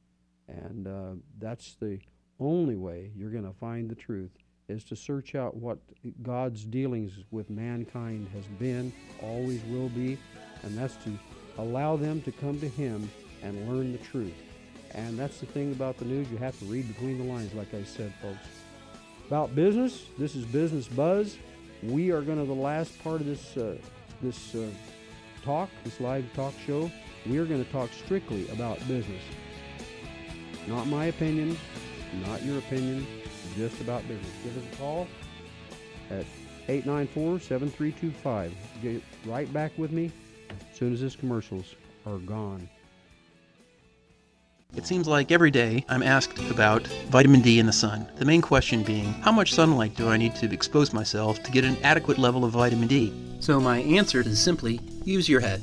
Speaker 1: And uh, that's the only way you're going to find the truth is to search out what God's dealings with mankind has been, always will be, and that's to allow them to come to Him and learn the truth. And that's the thing about the news. You have to read between the lines, like I said, folks. About business, this is Business Buzz. We are going to the last part of this uh, this uh, talk, this live talk show. We are going to talk strictly about business. Not my opinion, not your opinion, just about business. Give us a call at 894-7325. Get right back with me as soon as these commercials are gone.
Speaker 13: It seems like every day I'm asked about vitamin D in the sun. The main question being, how much sunlight do I need to expose myself to get an adequate level of vitamin D? So my answer is simply use your head.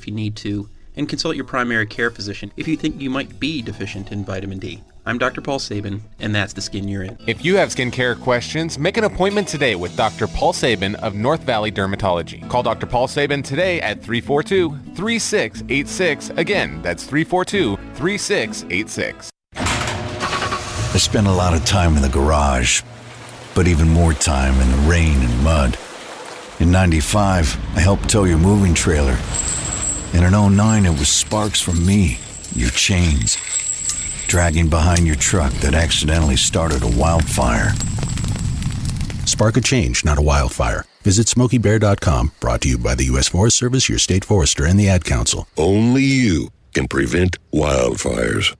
Speaker 13: if you need to, and consult your primary care physician if you think you might be deficient in vitamin D. I'm Dr. Paul Sabin, and that's the skin you're in.
Speaker 14: If you have skincare questions, make an appointment today with Dr. Paul Sabin of North Valley Dermatology. Call Dr. Paul Sabin today at 342 3686. Again, that's 342 3686.
Speaker 15: I spent a lot of time in the garage, but even more time in the rain and mud. In 95, I helped tow your moving trailer. And in 09, it was sparks from me, your chains, dragging behind your truck that accidentally started a wildfire.
Speaker 16: Spark a change, not a wildfire. Visit SmokeyBear.com, brought to you by the U.S. Forest Service, your state forester, and the Ad Council.
Speaker 17: Only you can prevent wildfires.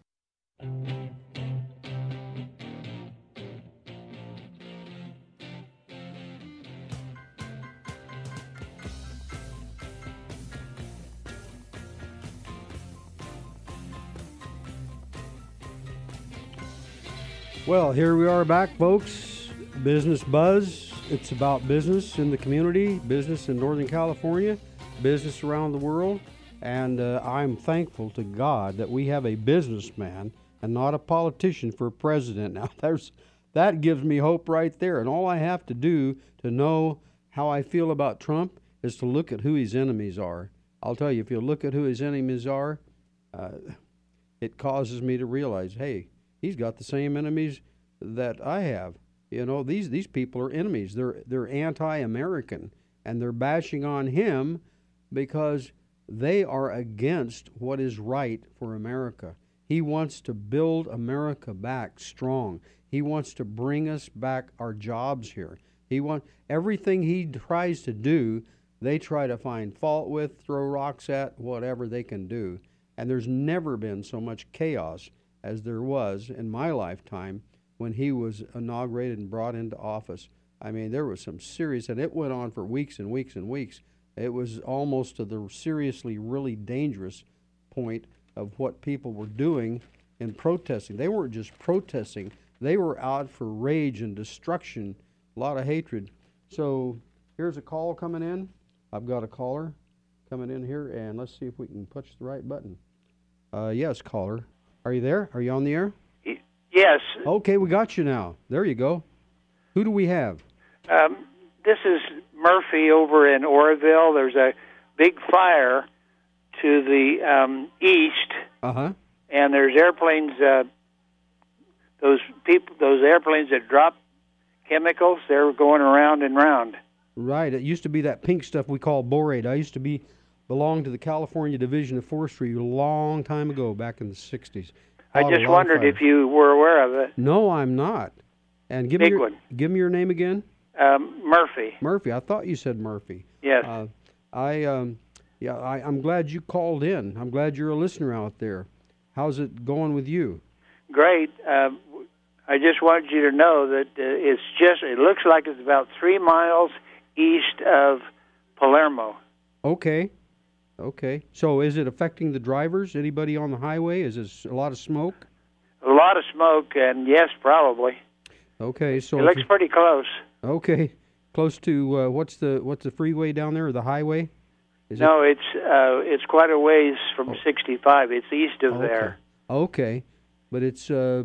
Speaker 1: Well, here we are back, folks. Business Buzz. It's about business in the community, business in Northern California, business around the world. And uh, I'm thankful to God that we have a businessman and not a politician for president. Now, there's that gives me hope right there. And all I have to do to know how I feel about Trump is to look at who his enemies are. I'll tell you, if you look at who his enemies are, uh, it causes me to realize, hey, he's got the same enemies that I have. You know, these these people are enemies. They're they're anti-American, and they're bashing on him because they are against what is right for America. He wants to build America back strong. He wants to bring us back our jobs here. He want everything he tries to do, they try to find fault with, throw rocks at, whatever they can do. And there's never been so much chaos as there was in my lifetime when he was inaugurated and brought into office. I mean, there was some serious, and it went on for weeks and weeks and weeks. It was almost to the seriously, really dangerous point of what people were doing in protesting. They weren't just protesting, they were out for rage and destruction, a lot of hatred. So here's a call coming in. I've got a caller coming in here, and let's see if we can push the right button. Uh, yes, caller. Are you there? Are you on the air?
Speaker 18: Yes.
Speaker 1: Okay, we got you now. There you go. Who do we have?
Speaker 18: Um, this is Murphy over in Oroville. There's a big fire to the um, east,
Speaker 1: Uh huh.
Speaker 18: and there's airplanes. Uh, those people, those airplanes that drop chemicals, they're going around and round.
Speaker 1: Right. It used to be that pink stuff we call borate. I used to be belonged to the California Division of Forestry a long time ago, back in the '60s.
Speaker 18: I just wondered if you were aware of it.
Speaker 1: No, I'm not. And give
Speaker 18: Big
Speaker 1: me your,
Speaker 18: one.
Speaker 1: give me your name again.
Speaker 18: Um, Murphy.
Speaker 1: Murphy. I thought you said Murphy.
Speaker 18: Yes.
Speaker 1: Uh, I um, yeah. I, I'm glad you called in. I'm glad you're a listener out there. How's it going with you?
Speaker 18: Great. Um, I just wanted you to know that uh, it's just, it looks like it's about three miles east of Palermo.
Speaker 1: Okay. Okay. So is it affecting the drivers? Anybody on the highway? Is this a lot of smoke?
Speaker 18: A lot of smoke, and yes, probably.
Speaker 1: Okay. So
Speaker 18: it looks
Speaker 1: you-
Speaker 18: pretty close.
Speaker 1: Okay. Close to uh, what's the what's the freeway down there or the highway? Is it-
Speaker 18: no, it's uh, it's quite a ways from 65. It's east of
Speaker 1: Okay.
Speaker 18: there.
Speaker 1: Okay, but it's uh,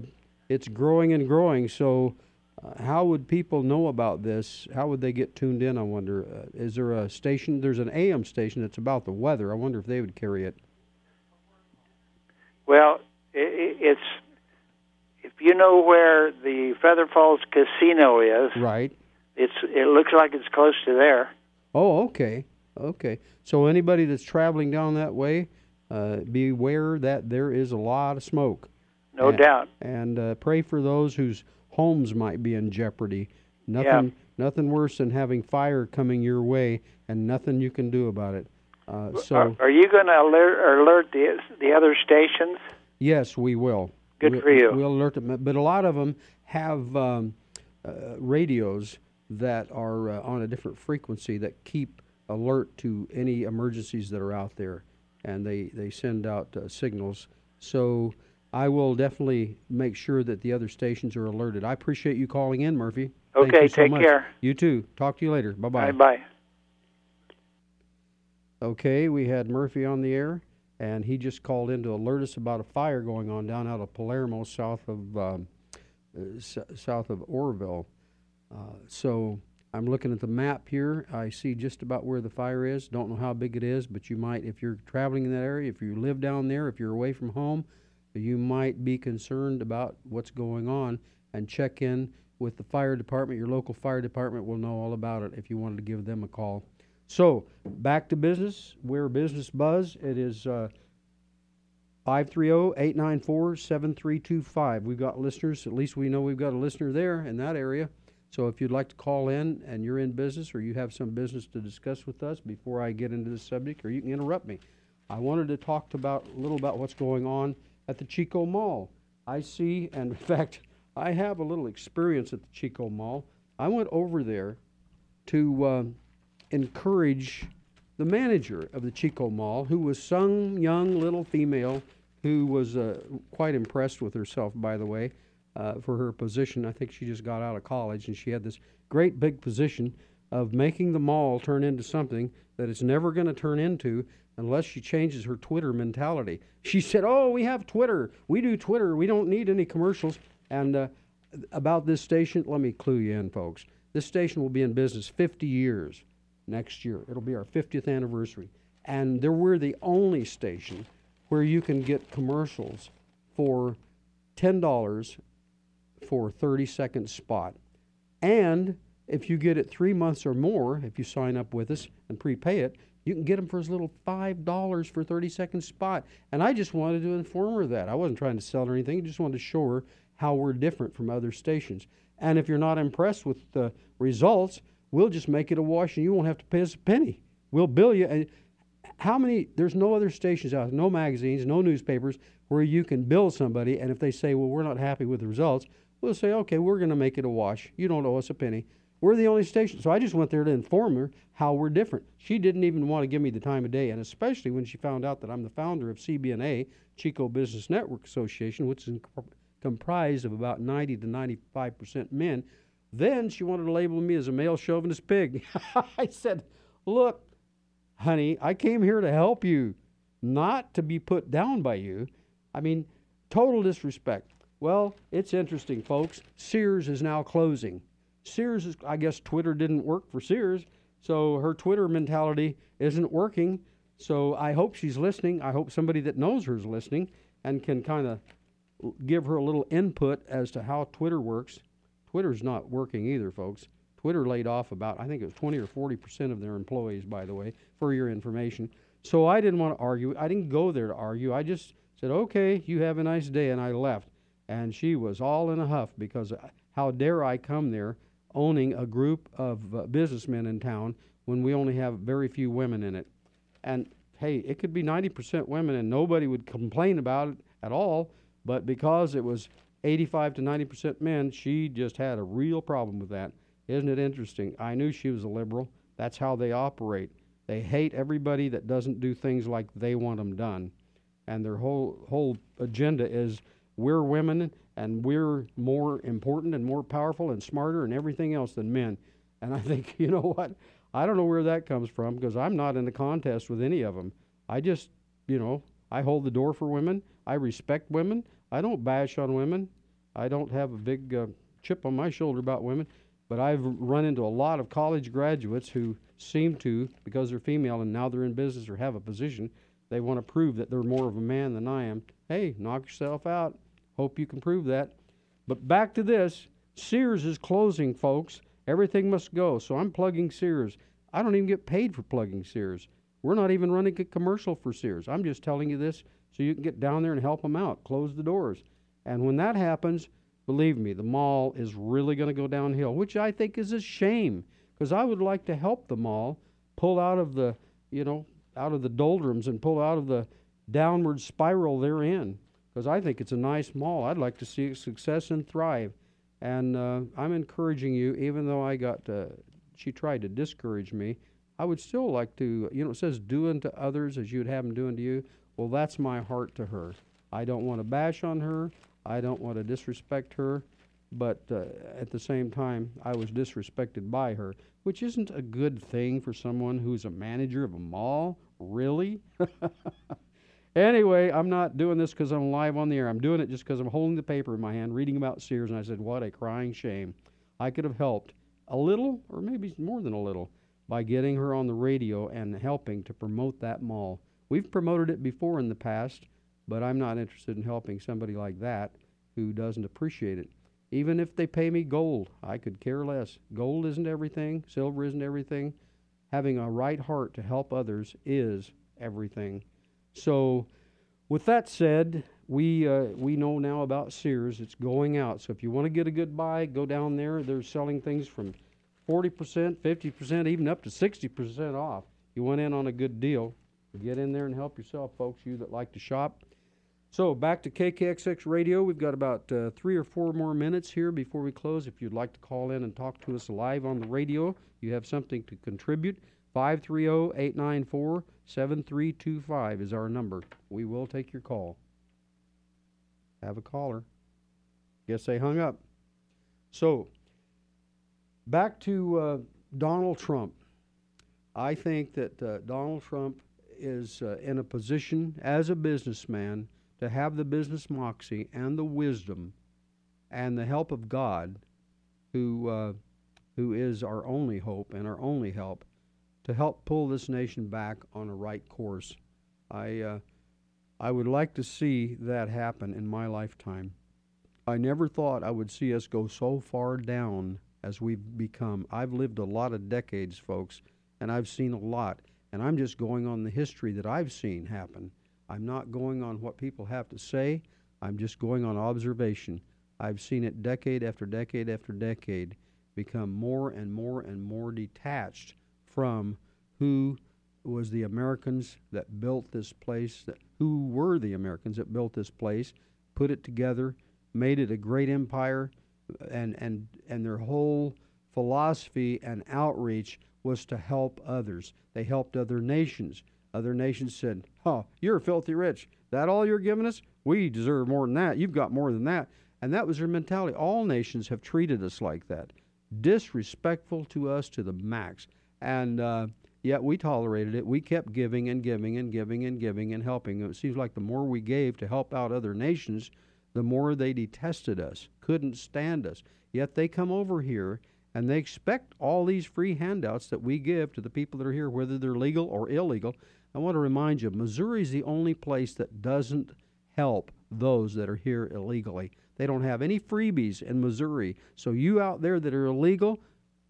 Speaker 1: it's growing and growing. So, uh, how would people know about this? How would they get tuned in? I wonder. Uh, is there a station? There's an AM station that's about the weather. I wonder if they would carry it.
Speaker 18: Well, i i it's if you know where the Feather Falls Casino is,
Speaker 1: Right.
Speaker 18: it's it looks like it's close to there.
Speaker 1: Oh, okay, okay. So anybody that's traveling down that way, uh, beware that there is a lot of smoke.
Speaker 18: No
Speaker 1: And-
Speaker 18: doubt.
Speaker 1: And uh, pray for those whose homes might be in jeopardy. Nothing, nothing worse than having fire coming your way and nothing you can do about it. Uh, so
Speaker 18: are, are you going to alert alert the the other stations?
Speaker 1: yes, we will.
Speaker 18: Good
Speaker 1: we,
Speaker 18: for you.
Speaker 1: We'll alert them, but a lot of them have um, uh, radios that are uh, on a different frequency that keep alert to any emergencies that are out there, and they they send out uh, signals. So I will definitely make sure that the other stations are alerted. I appreciate you calling in, Murphy.
Speaker 18: Okay,
Speaker 1: so
Speaker 18: take
Speaker 1: much.
Speaker 18: care.
Speaker 1: You too. Talk to you later. Bye bye.
Speaker 18: Bye bye.
Speaker 1: Okay, we had Murphy on the air, and he just called in to alert us about a fire going on down out of Palermo, south of um, uh, s- south of Oroville. Uh, so I'm looking at the map here. I see just about where the fire is. Don't know how big it is, but you might, if you're traveling in that area, if you live down there, if you're away from home, you might be concerned about what's going on and check in with the fire department. Your local fire department will know all about it if you wanted to give them a call. So, back to business. We're Business Buzz. It is uh, 530-894-7325. We've got listeners. At least we know we've got a listener there in that area. So if you'd like to call in and you're in business or you have some business to discuss with us before I get into the subject, or you can interrupt me. I wanted to talk about a little about what's going on at the Chico Mall. I see, and in fact, I have a little experience at the Chico Mall. I went over there to um, encourage the manager of the Chico Mall, who was some young little female who was uh, quite impressed with herself, by the way, uh, for her position. I think she just got out of college and she had this great big position of making the mall turn into something that it's never going to turn into unless she changes her Twitter mentality. She said, Oh, we have Twitter. We do Twitter. We don't need any commercials. And uh, about this station, let me clue you in, folks. This station will be in business 50 years next year. It'll be our 50th anniversary. And there we're the only station where you can get commercials for $10 for a 30 second spot. And if you get it three months or more, if you sign up with us and prepay it, you can get them for as little five dollars for 30 second spot. And I just wanted to inform her that. I wasn't trying to sell her anything. I just wanted to show her how we're different from other stations. And if you're not impressed with the results, we'll just make it a wash, and you won't have to pay us a penny. We'll bill you. And how many? There's no other stations out, no magazines, no newspapers where you can bill somebody, and if they say, "Well, we're not happy with the results," we'll say, "Okay, we're going to make it a wash. You don't owe us a penny." We're the only station. So I just went there to inform her how we're different. She didn't even want to give me the time of day, and especially when she found out that I'm the founder of CBNA, Chico Business Network Association, which is comprised of about 90 to 95 percent men. Then she wanted to label me as a male chauvinist pig. I said, Look, honey, I came here to help you, not to be put down by you. I mean, total disrespect. Well, it's interesting, folks. Sears is now closing. Sears is, I guess Twitter didn't work for Sears, so her Twitter mentality isn't working. So I hope she's listening. I hope somebody that knows her is listening and can kind of give her a little input as to how Twitter works. Twitter's not working either, folks. Twitter laid off about, I think it was 20 or 40 percent of their employees, by the way, for your information. So I didn't want to argue. I didn't go there to argue. I just said, okay, you have a nice day, and I left. And she was all in a huff because uh, how dare I come there owning a group of uh, businessmen in town when we only have very few women in it. And hey, it could be 90% women and nobody would complain about it at all, but because it was 85 to 90% men, she just had a real problem with that. Isn't it interesting? I knew she was a liberal. That's how they operate. They hate everybody that doesn't do things like they want them done. And their whole whole agenda is we're women and we're more important and more powerful and smarter and everything else than men. And I think, you know what? I don't know where that comes from because I'm not in a contest with any of them. I just, you know, I hold the door for women. I respect women. I don't bash on women. I don't have a big uh, chip on my shoulder about women. But I've run into a lot of college graduates who seem to, because they're female and now they're in business or have a position, they want to prove that they're more of a man than I am. Hey, knock yourself out. Hope you can prove that. But back to this Sears is closing, folks. Everything must go. So I'm plugging Sears. I don't even get paid for plugging Sears. We're not even running a commercial for Sears. I'm just telling you this so you can get down there and help them out, close the doors. And when that happens, believe me, the mall is really going to go downhill, which I think is a shame because I would like to help the mall pull out of the, you know, out of the doldrums and pull out of the downward spiral they're in because I think it's a nice mall. I'd like to see it success and thrive. And uh, I'm encouraging you, even though I got, she tried to discourage me, I would still like to, you know, it says do unto others as you'd have them do unto you. Well, that's my heart to her. I don't want to bash on her. I don't want to disrespect her. But uh, at the same time, I was disrespected by her, which isn't a good thing for someone who's a manager of a mall. Really? Anyway, I'm not doing this because I'm live on the air. I'm doing it just because I'm holding the paper in my hand, reading about Sears, and I said, What a crying shame. I could have helped a little, or maybe more than a little, by getting her on the radio and helping to promote that mall. We've promoted it before in the past, but I'm not interested in helping somebody like that who doesn't appreciate it. Even if they pay me gold, I could care less. Gold isn't everything, silver isn't everything. Having a right heart to help others is everything. So, with that said, we uh, we know now about Sears. It's going out. So if you want to get a good buy, go down there. They're selling things from 40%, 50%, even up to 60% off. You went in on a good deal. Get in there and help yourself, folks. You that like to shop. So back to KKXX Radio. We've got about uh, three or four more minutes here before we close. If you'd like to call in and talk to us live on the radio, you have something to contribute. 530 894 7325 is our number. We will take your call. Have a caller. Guess they hung up. So, back to uh, Donald Trump. I think that uh, Donald Trump is uh, in a position as a businessman to have the business moxie and the wisdom and the help of God, who, uh, who is our only hope and our only help to help pull this nation back on a right course. I, uh, I would like to see that happen in my lifetime. I never thought I would see us go so far down as we've become. I've lived a lot of decades, folks, and I've seen a lot. And I'm just going on the history that I've seen happen. I'm not going on what people have to say. I'm just going on observation. I've seen it decade after decade after decade become more and more and more detached from who was the Americans that built this place, that, who were the Americans that built this place, put it together, made it a great empire, and, and, and their whole philosophy and outreach was to help others. They helped other nations. Other nations said, Oh, you're filthy rich. That all you're giving us? We deserve more than that. You've got more than that. And that was their mentality. All nations have treated us like that. Disrespectful to us to the max. And uh, yet we tolerated it. We kept giving and giving and giving and giving and helping. It seems like the more we gave to help out other nations, the more they detested us, couldn't stand us. Yet they come over here and they expect all these free handouts that we give to the people that are here, whether they're legal or illegal. I want to remind you, Missouri is the only place that doesn't help those that are here illegally. They don't have any freebies in Missouri. So you out there that are illegal,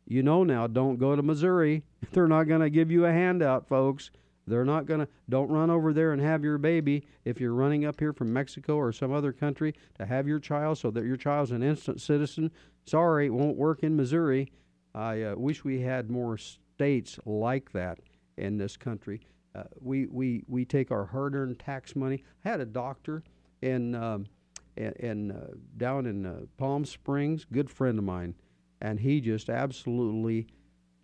Speaker 1: you know now, don't go to Missouri. They're not going to give you a handout, folks. They're not going to, don't run over there and have your baby if you're running up here from Mexico or some other country to have your child so that your child's an instant citizen. Sorry, it won't work in Missouri. I uh, wish we had more states like that in this country. Uh, we, we, we take our hard earned tax money. I had a doctor in, um, in, in uh, down in uh, Palm Springs, good friend of mine, and he just absolutely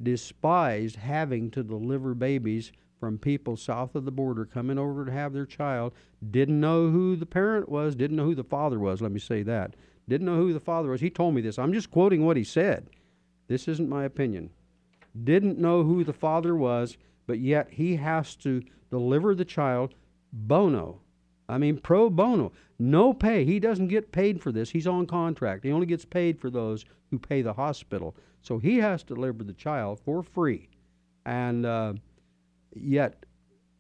Speaker 1: despised having to deliver babies from people south of the border coming over to have their child, didn't know who the parent was, didn't know who the father was, let me say that. Didn't know who the father was. He told me this. I'm just quoting what he said. This isn't my opinion. Didn't know who the father was, but yet he has to deliver the child bono. I mean, pro bono. No pay. He doesn't get paid for this. He's on contract. He only gets paid for those who pay the hospital. So he has to deliver the child for free. And, uh, yet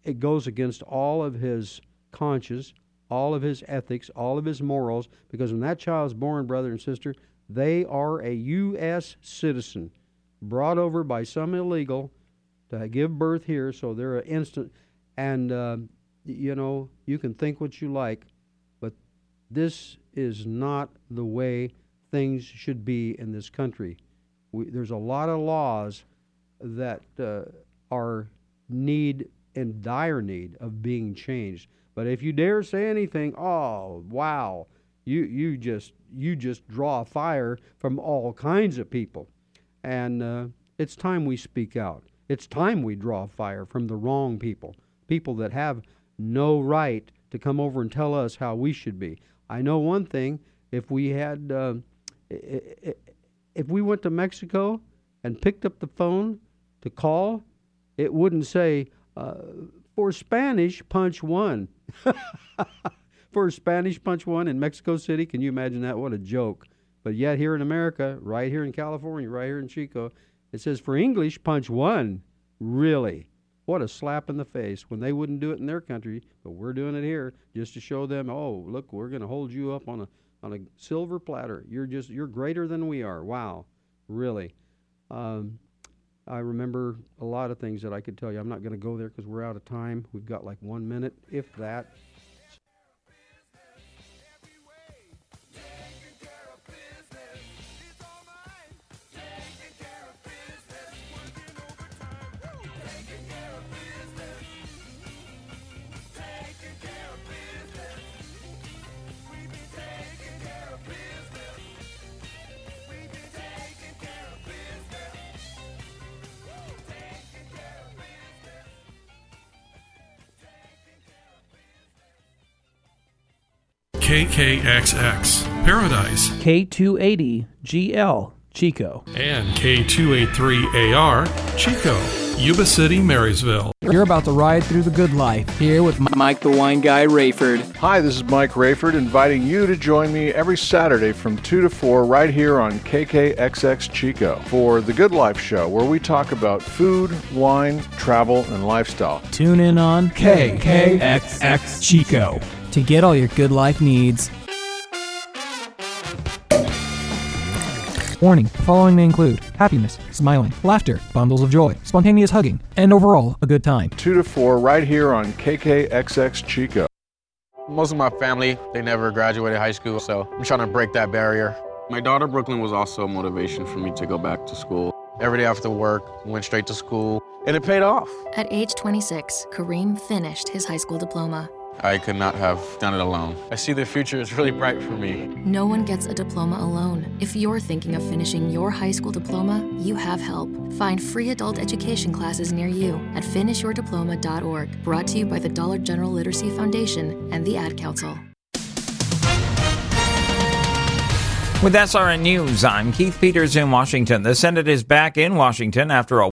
Speaker 1: it goes against all of his conscience, all of his ethics, all of his morals, because when that child is born, brother and sister, they are a U.S. citizen brought over by some illegal to give birth here, so they're an instant. And, uh, you know, you can think what you like, but this is not the way things should be in this country. We, there's a lot of laws that uh, are need in dire need of being changed. But if you dare say anything, oh wow, you you just you just draw fire from all kinds of people, and uh, it's time we speak out. It's time we draw fire from the wrong people, people that have no right to come over and tell us how we should be. I know one thing: if we had, uh, if we went to Mexico and picked up the phone to call it wouldn't say, uh, for Spanish, punch one. for Spanish, punch one in Mexico City. Can you imagine that? What a joke. But yet, here in America, right here in California, right here in Chico, it says for English, punch one. Really? What a slap in the face when they wouldn't do it in their country, but we're doing it here just to show them, oh, look, we're going to hold you up on a on a silver platter. You're just you're greater than we are. Wow, really. Um, I remember a lot of things that I could tell you. I'm not going to go there because we're out of time. We've got like one minute, if that.
Speaker 19: KKXX Paradise,
Speaker 6: K280GL Chico,
Speaker 19: and K283AR Chico, Yuba City, Marysville.
Speaker 20: You're about to ride through the good life here with
Speaker 21: Mike the Wine Guy Rayford.
Speaker 7: Hi, this is Mike Rayford inviting you to join me every Saturday from 2 to 4 right here on KKXX Chico for The Good Life Show where we talk about food, wine, travel, and lifestyle.
Speaker 20: Tune in on KKXX Chico to get all your good life needs. Warning the following may include happiness, smiling, laughter, bundles of joy, spontaneous hugging, and overall a good time.
Speaker 7: 2 to 4 right here on KKXX Chico.
Speaker 22: Most of my family, they never graduated high school, so I'm trying to break that barrier.
Speaker 23: My daughter Brooklyn was also a motivation for me to go back to school.
Speaker 22: Every day after work, went straight to school, and it paid off.
Speaker 24: At age 26, Kareem finished his high school diploma.
Speaker 23: I could not have done it alone. I see the future is really bright for me.
Speaker 24: No one gets a diploma alone. If you're thinking of finishing your high school diploma, you have help. Find free adult education classes near you at finishyourdiploma.org. Brought to you by the Dollar General Literacy Foundation and the Ad Council.
Speaker 25: With SRN News, I'm Keith Peters in Washington. The Senate is back in Washington after a